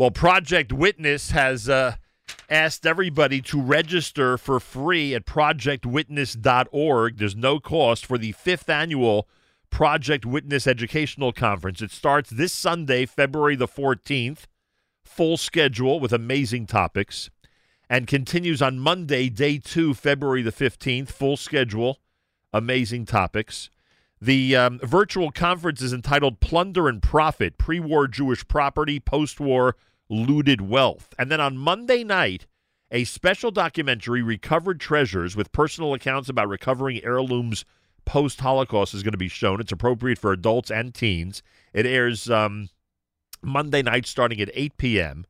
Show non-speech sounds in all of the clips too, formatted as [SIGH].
Well, Project Witness has uh, asked everybody to register for free at projectwitness.org. There's no cost for the fifth annual Project Witness Educational Conference. It starts this Sunday, February the 14th, full schedule with amazing topics, and continues on Monday, day two, February the 15th, full schedule, amazing topics. The um, virtual conference is entitled Plunder and Profit Pre War Jewish Property, Post War looted wealth. And then on Monday night, a special documentary, Recovered Treasures, with personal accounts about recovering heirlooms post Holocaust, is going to be shown. It's appropriate for adults and teens. It airs um, Monday night starting at 8 p.m.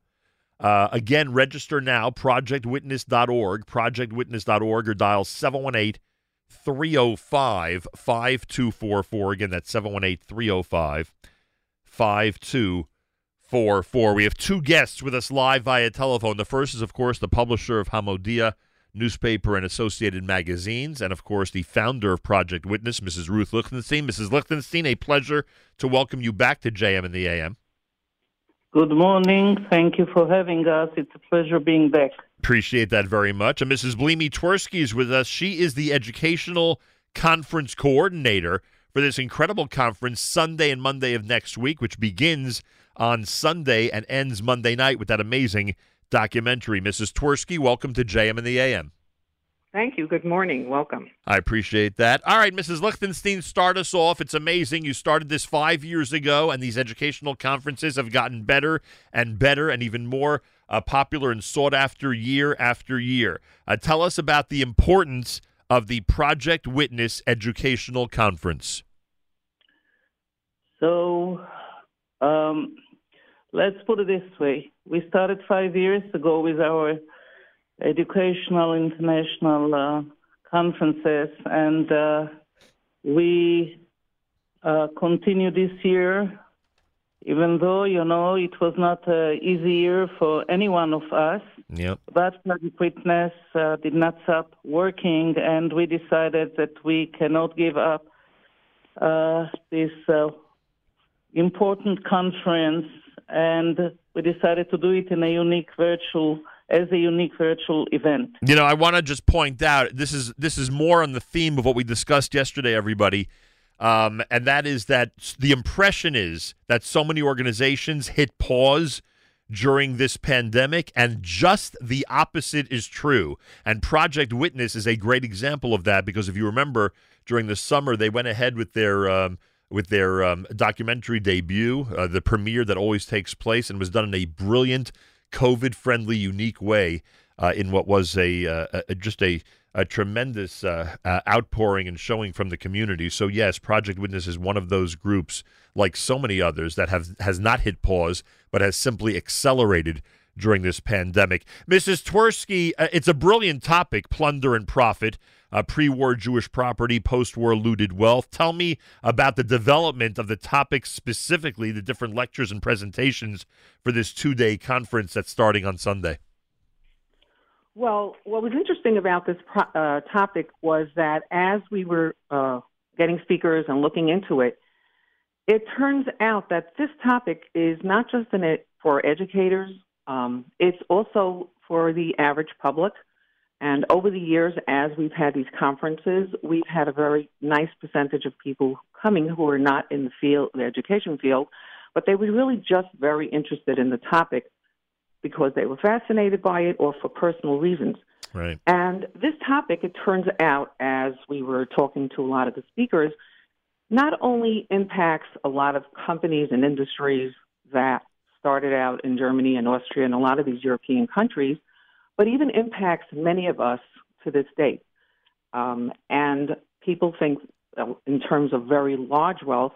Uh, again, register now, projectwitness.org, projectwitness.org, or dial 718 305 5244. Again, that's 718 305 5244 four four. We have two guests with us live via telephone. The first is, of course, the publisher of Hamodia newspaper and associated magazines, and of course, the founder of Project Witness, Mrs. Ruth Lichtenstein. Mrs. Lichtenstein, a pleasure to welcome you back to JM in the AM. Good morning. Thank you for having us. It's a pleasure being back. Appreciate that very much. And Mrs. Blimy Twersky is with us. She is the educational conference coordinator for this incredible conference Sunday and Monday of next week, which begins on Sunday and ends Monday night with that amazing documentary. Mrs. Twersky, welcome to JM in the AM. Thank you. Good morning. Welcome. I appreciate that. All right, Mrs. Lichtenstein, start us off. It's amazing. You started this five years ago, and these educational conferences have gotten better and better and even more uh, popular and sought after year after year. Uh, tell us about the importance of the Project Witness Educational Conference. So, um, let's put it this way. We started five years ago with our educational international uh, conferences, and uh, we uh, continue this year, even though, you know, it was not an easy year for any one of us. Yep. But Project Witness uh, did not stop working, and we decided that we cannot give up uh, this uh, important conference and we decided to do it in a unique virtual as a unique virtual event. You know, I want to just point out this is this is more on the theme of what we discussed yesterday, everybody. Um, and that is that the impression is that so many organizations hit pause during this pandemic, and just the opposite is true. And Project Witness is a great example of that because if you remember, during the summer, they went ahead with their um, with their um, documentary debut, uh, the premiere that always takes place and was done in a brilliant, COVID friendly, unique way uh, in what was a, uh, a just a, a tremendous uh, uh, outpouring and showing from the community. So yes, Project Witness is one of those groups, like so many others, that have has not hit pause but has simply accelerated during this pandemic. Mrs. Twersky, uh, it's a brilliant topic, plunder and profit uh, pre war Jewish property, post war looted wealth. Tell me about the development of the topic specifically, the different lectures and presentations for this two day conference that's starting on Sunday. Well, what was interesting about this uh, topic was that as we were uh, getting speakers and looking into it, it turns out that this topic is not just in it for educators, um, it's also for the average public. And over the years, as we've had these conferences, we've had a very nice percentage of people coming who are not in the field, the education field, but they were really just very interested in the topic because they were fascinated by it or for personal reasons. Right. And this topic, it turns out, as we were talking to a lot of the speakers, not only impacts a lot of companies and industries that started out in Germany and Austria and a lot of these European countries, but even impacts many of us to this day. Um, and people think uh, in terms of very large wealth,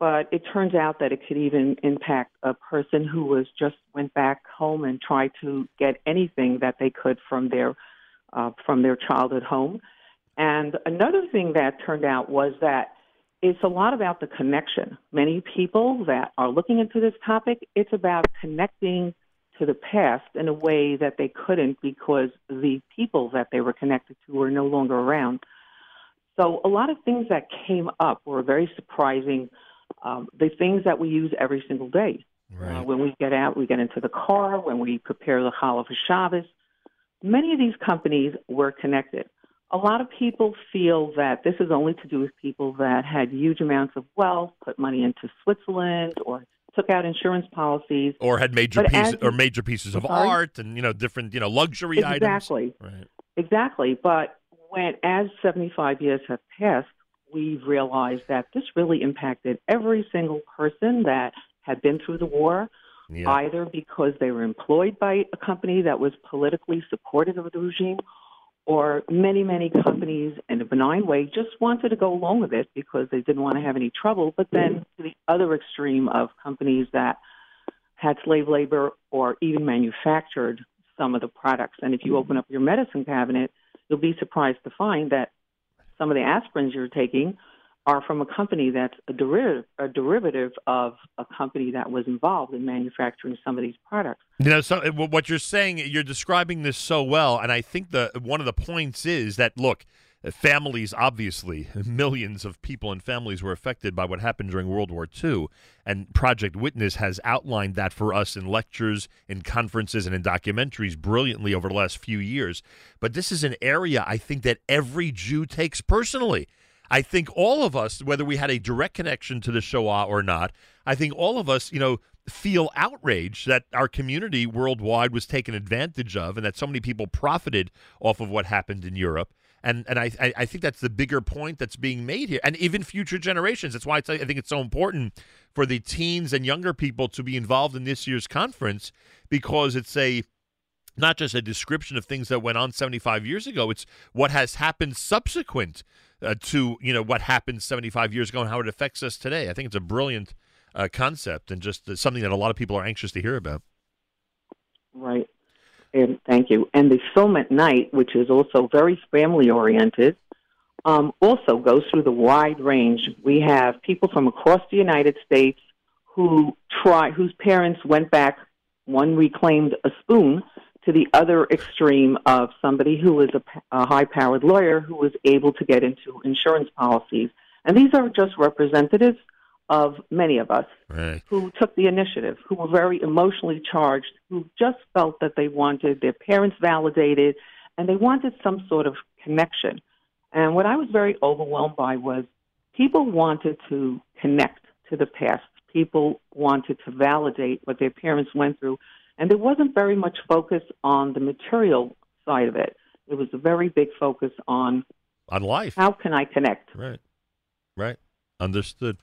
but it turns out that it could even impact a person who was just went back home and tried to get anything that they could from their uh, from their childhood home. And another thing that turned out was that it's a lot about the connection. Many people that are looking into this topic, it's about connecting to the past in a way that they couldn't because the people that they were connected to were no longer around. So a lot of things that came up were very surprising. Um, the things that we use every single day. Right. Uh, when we get out, we get into the car, when we prepare the challah for Shabbos. Many of these companies were connected. A lot of people feel that this is only to do with people that had huge amounts of wealth, put money into Switzerland, or took out insurance policies. or had major But pieces as- or major pieces of Sorry? art and you know different you know luxury Exactly. items. Right. Exactly. But when, as 75 years have passed, we've realized that this really impacted every single person that had been through the war, Yeah. either because they were employed by a company that was politically supportive of the regime, or many, many companies in a benign way just wanted to go along with it because they didn't want to have any trouble. But then to the other extreme of companies that had slave labor or even manufactured some of the products. And if you open up your medicine cabinet, you'll be surprised to find that some of the aspirins you're taking are from a company that's a derivative, a derivative of a company that was involved in manufacturing some of these products. You know, so uh, what you're saying, you're describing this so well, and I think the one of the points is that look, families obviously [LAUGHS] millions of people and families were affected by what happened during World War II, and Project Witness has outlined that for us in lectures, in conferences, and in documentaries brilliantly over the last few years. But this is an area I think that every Jew takes personally. I think all of us, whether we had a direct connection to the Shoah or not, I think all of us, you know, feel outraged that our community worldwide was taken advantage of and that so many people profited off of what happened in Europe. And and I I think that's the bigger point that's being made here, and even future generations. That's why I think it's so important for the teens and younger people to be involved in this year's conference because it's a not just a description of things that went on 75 years ago. It's what has happened subsequent uh, to you know what happened 75 years ago and how it affects us today. I think it's a brilliant uh, concept and just something that a lot of people are anxious to hear about. Right. And thank you. And the film at night, which is also very family oriented, um, also goes through the wide range. We have people from across the United States who try, whose parents went back. One reclaimed a spoon to the other extreme of somebody who is a, a high-powered lawyer who was able to get into insurance policies. And these are just representatives of many of us Right. who took the initiative, who were very emotionally charged, who just felt that they wanted their parents validated and they wanted some sort of connection. And what I was very overwhelmed by was people wanted to connect to the past. People wanted to validate what their parents went through. And there wasn't very much focus on the material side of it. It was a very big focus on On life. how can I connect? Right. Right. Understood.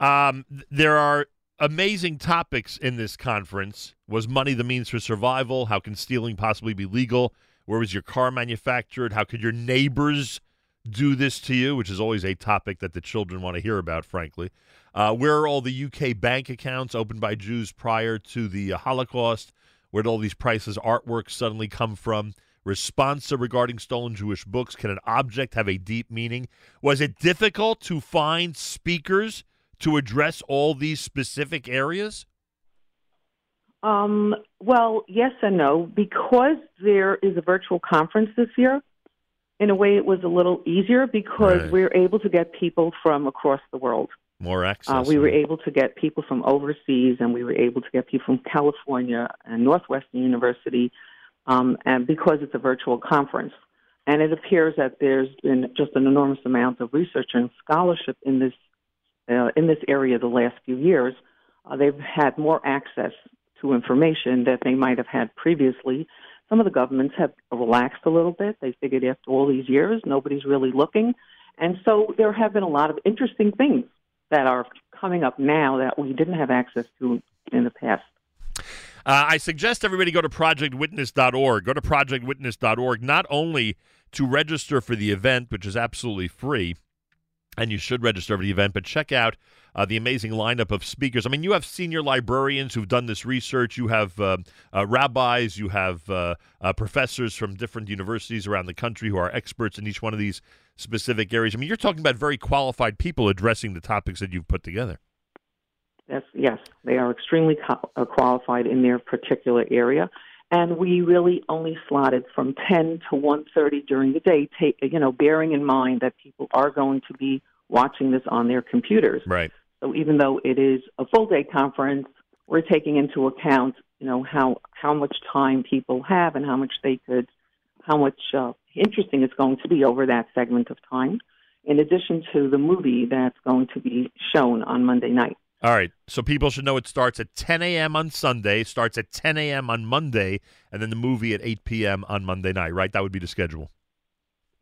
Um, there are amazing topics in this conference. Was money the means for survival? How can stealing possibly be legal? Where was your car manufactured? How could your neighbors do this to you? Which is always a topic that the children want to hear about, frankly. Uh, where are all the UK bank accounts opened by Jews prior to the uh, Holocaust? Where did all these priceless artworks suddenly come from? Responsa regarding stolen Jewish books. Can an object have a deep meaning? Was it difficult to find speakers to address all these specific areas? Um, well, yes and no. Because there is a virtual conference this year, in a way it was a little easier because Right. we were able to get people from across the world. More access. Uh, we were able to get people from overseas, and we were able to get people from California and Northwestern University, um, and because it's a virtual conference. And it appears that there's been just an enormous amount of research and scholarship in this uh, in this area the last few years. Uh, they've had more access to information that they might have had previously. Some of the governments have relaxed a little bit. They figured after all these years, nobody's really looking. And so there have been a lot of interesting things that are coming up now that we didn't have access to in the past. Uh, I suggest everybody go to projectwitness.org. Go to projectwitness.org not only to register for the event, which is absolutely free, and you should register for the event, but check out uh, the amazing lineup of speakers. I mean, you have senior librarians who've done this research, you have uh, uh, rabbis, you have uh, uh, professors from different universities around the country who are experts in each one of these specific areas. I mean, you're talking about very qualified people addressing the topics that you've put together. Yes, yes, they are extremely co- uh, qualified in their particular area, and we really only slotted from 10 to 1:30 during the day. Take, you know, bearing in mind that people are going to be watching this on their computers. Right. So even though it is a full day conference, we're taking into account, you know, how how much time people have and how much they could, how much uh, interesting it's going to be over that segment of time. In addition to the movie that's going to be shown on Monday night. All right. So people should know it starts at 10 a.m. on Sunday, starts at 10 a.m. on Monday, and then the movie at 8 p.m. on Monday night, right? That would be the schedule.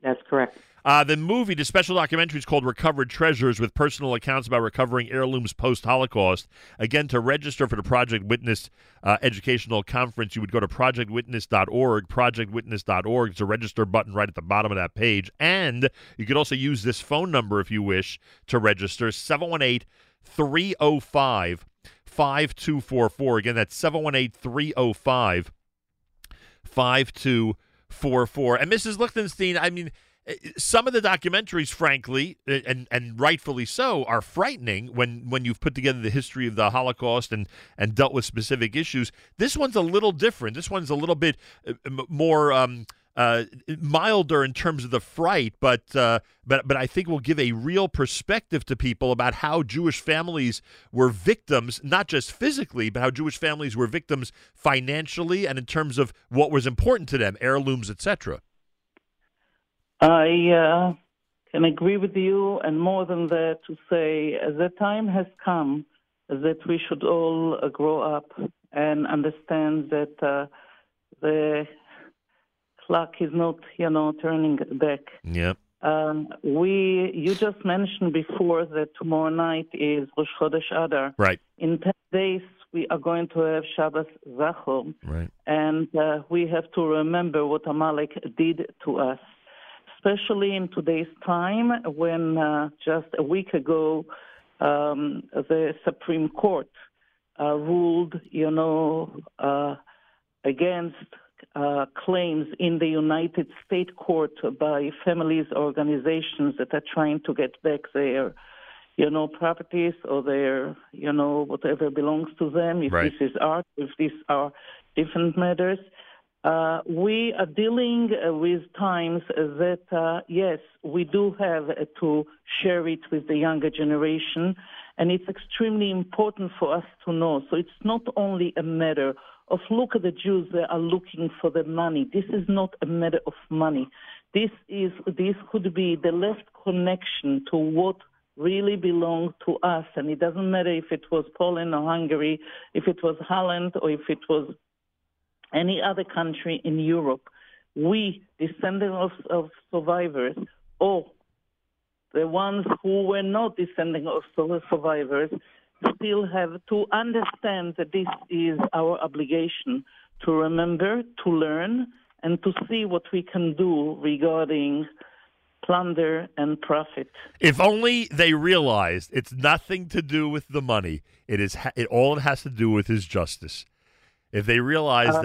That's correct. Uh, the movie, the special documentary is called Recovered Treasures with personal accounts about recovering heirlooms post Holocaust. Again, to register for the Project Witness uh, Educational Conference, you would go to projectwitness.org, projectwitness.org. It's a register button right at the bottom of that page. And you could also use this phone number if you wish to register 718 305 5244. Again, that's 718 305 5244. And Mrs. Lichtenstein, I mean, some of the documentaries, frankly, and and rightfully so, are frightening when when you've put together the history of the Holocaust and and dealt with specific issues. This one's a little different. This one's a little bit eh, more. Um, uh, milder in terms of the fright, but uh, but but I think will give a real perspective to people about how Jewish families were victims, not just physically, but how Jewish families were victims financially and in terms of what was important to them, heirlooms, etc. I uh, can agree with you, and more than that, to say the time has come that we should all uh, grow up and understand that uh, the clock is not, you know, turning back. Yep. Um, we, you just mentioned before that tomorrow night is Rosh Chodesh Adar. Right. In ten days, we are going to have Shabbos Zachor. Right. And uh, we have to remember what Amalek did to us, especially in today's time when uh, just a week ago um, the Supreme Court uh, ruled, you know, uh, against uh, claims in the United States court by families organizations that are trying to get back their, you know, properties or their, you know, whatever belongs to them. If right. this is art, if these are different matters. Uh, we are dealing with times that, uh, yes, we do have to share it with the younger generation, and it's extremely important for us to know. So it's not only a matter of look at the Jews that are looking for the money. This is not a matter of money. This is this could be the left connection to what really belonged to us, and it doesn't matter if it was Poland or Hungary, if it was Holland or if it was any other country in Europe. We, descendants of, survivors, or the ones who were not descendants of survivors, still have to understand that this is our obligation to remember, to learn, and to see what we can do regarding plunder and profit. If only they realized it's nothing to do with the money. It is it, all it has to do with is justice. If they realize um,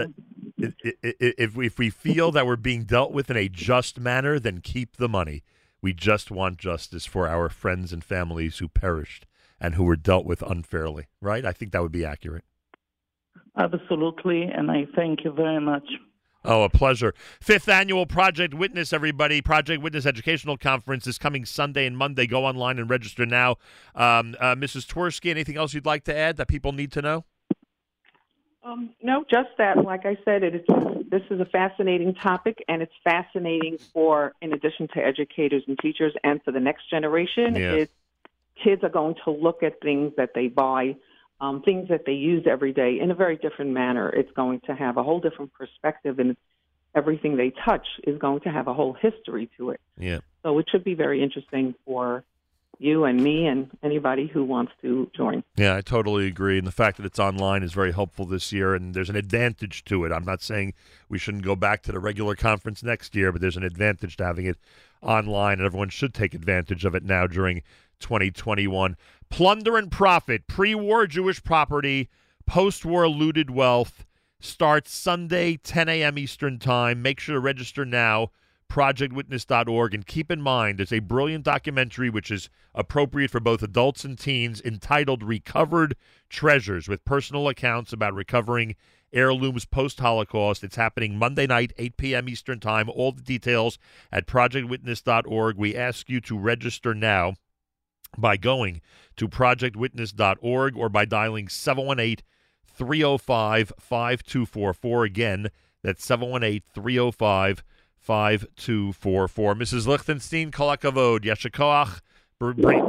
that if if we feel that we're being dealt with in a just manner, then keep the money. We just want justice for our friends and families who perished and who were dealt with unfairly, right? I think that would be accurate. Absolutely, and I thank you very much. Oh, a pleasure. Fifth annual Project Witness, everybody. Project Witness Educational Conference is coming Sunday and Monday. Go online and register now. Um, uh, Mrs. Twersky, anything else you'd like to add that people need to know? Um, no, just that. Like I said, it is, this is a fascinating topic, and it's fascinating for, in addition to educators and teachers, and for the next generation. Yeah. It's kids are going to look at things that they buy, um, things that they use every day in a very different manner. It's going to have a whole different perspective, and everything they touch is going to have a whole history to it. Yeah. So it should be very interesting for you and me and anybody who wants to join. Yeah, I totally agree. And the fact that it's online is very helpful this year, and there's an advantage to it. I'm not saying we shouldn't go back to the regular conference next year, but there's an advantage to having it online, and everyone should take advantage of it now during 2021. Plunder and Profit, pre war Jewish property, post war looted wealth, starts Sunday, 10 a.m. Eastern Time. Make sure to register now, projectwitness.org. And keep in mind, there's a brilliant documentary which is appropriate for both adults and teens entitled Recovered Treasures with personal accounts about recovering heirlooms post Holocaust. It's happening Monday night, 8 p.m. Eastern Time. All the details at projectwitness.org. We ask you to register now by going to projectwitness.org or by dialing 718 305 5244. Again, that's 718 305 5244. Mrs. Lichtenstein, Kolakavod, Yeshikoach,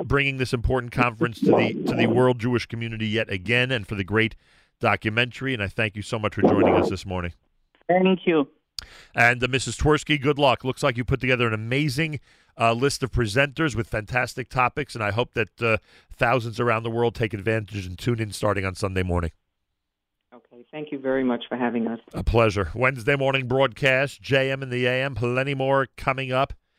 bringing this important conference to the to the world Jewish community yet again, and for the great documentary. And I thank you so much for joining us this morning. Thank you. And uh, Mrs. Twersky, good luck. Looks like you put together an amazing uh, list of presenters with fantastic topics, and I hope that uh, thousands around the world take advantage and tune in starting on Sunday morning. Okay, thank you very much for having us. A pleasure. Wednesday morning broadcast, JM in the AM, plenty more coming up.